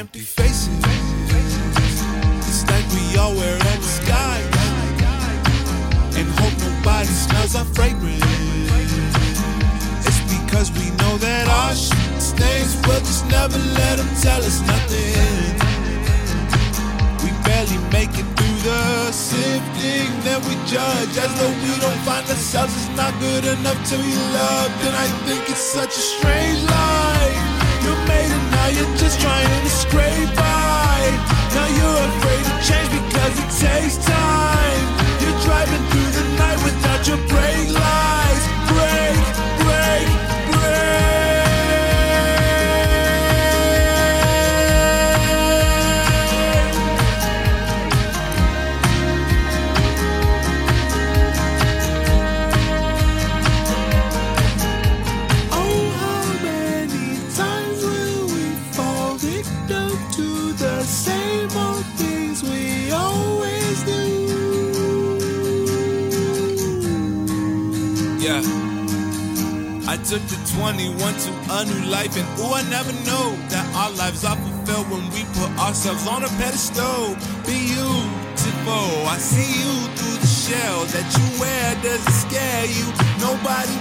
empty faces. It's like we all wear up disguise and hope nobody smells our fragrance. It's because we know that our shit stains. We'll just never let them tell us nothing. We barely make it through the sifting, then we judge as though we don't find ourselves as not good enough to be loved. And I think it's such a strange life. The same old things we always do? Yeah. I took the 21 to a new life, and ooh, I never know that our lives are fulfilled when we put ourselves on a pedestal. Beautiful, I see you through the shell that you wear. Does it scare you? Nobody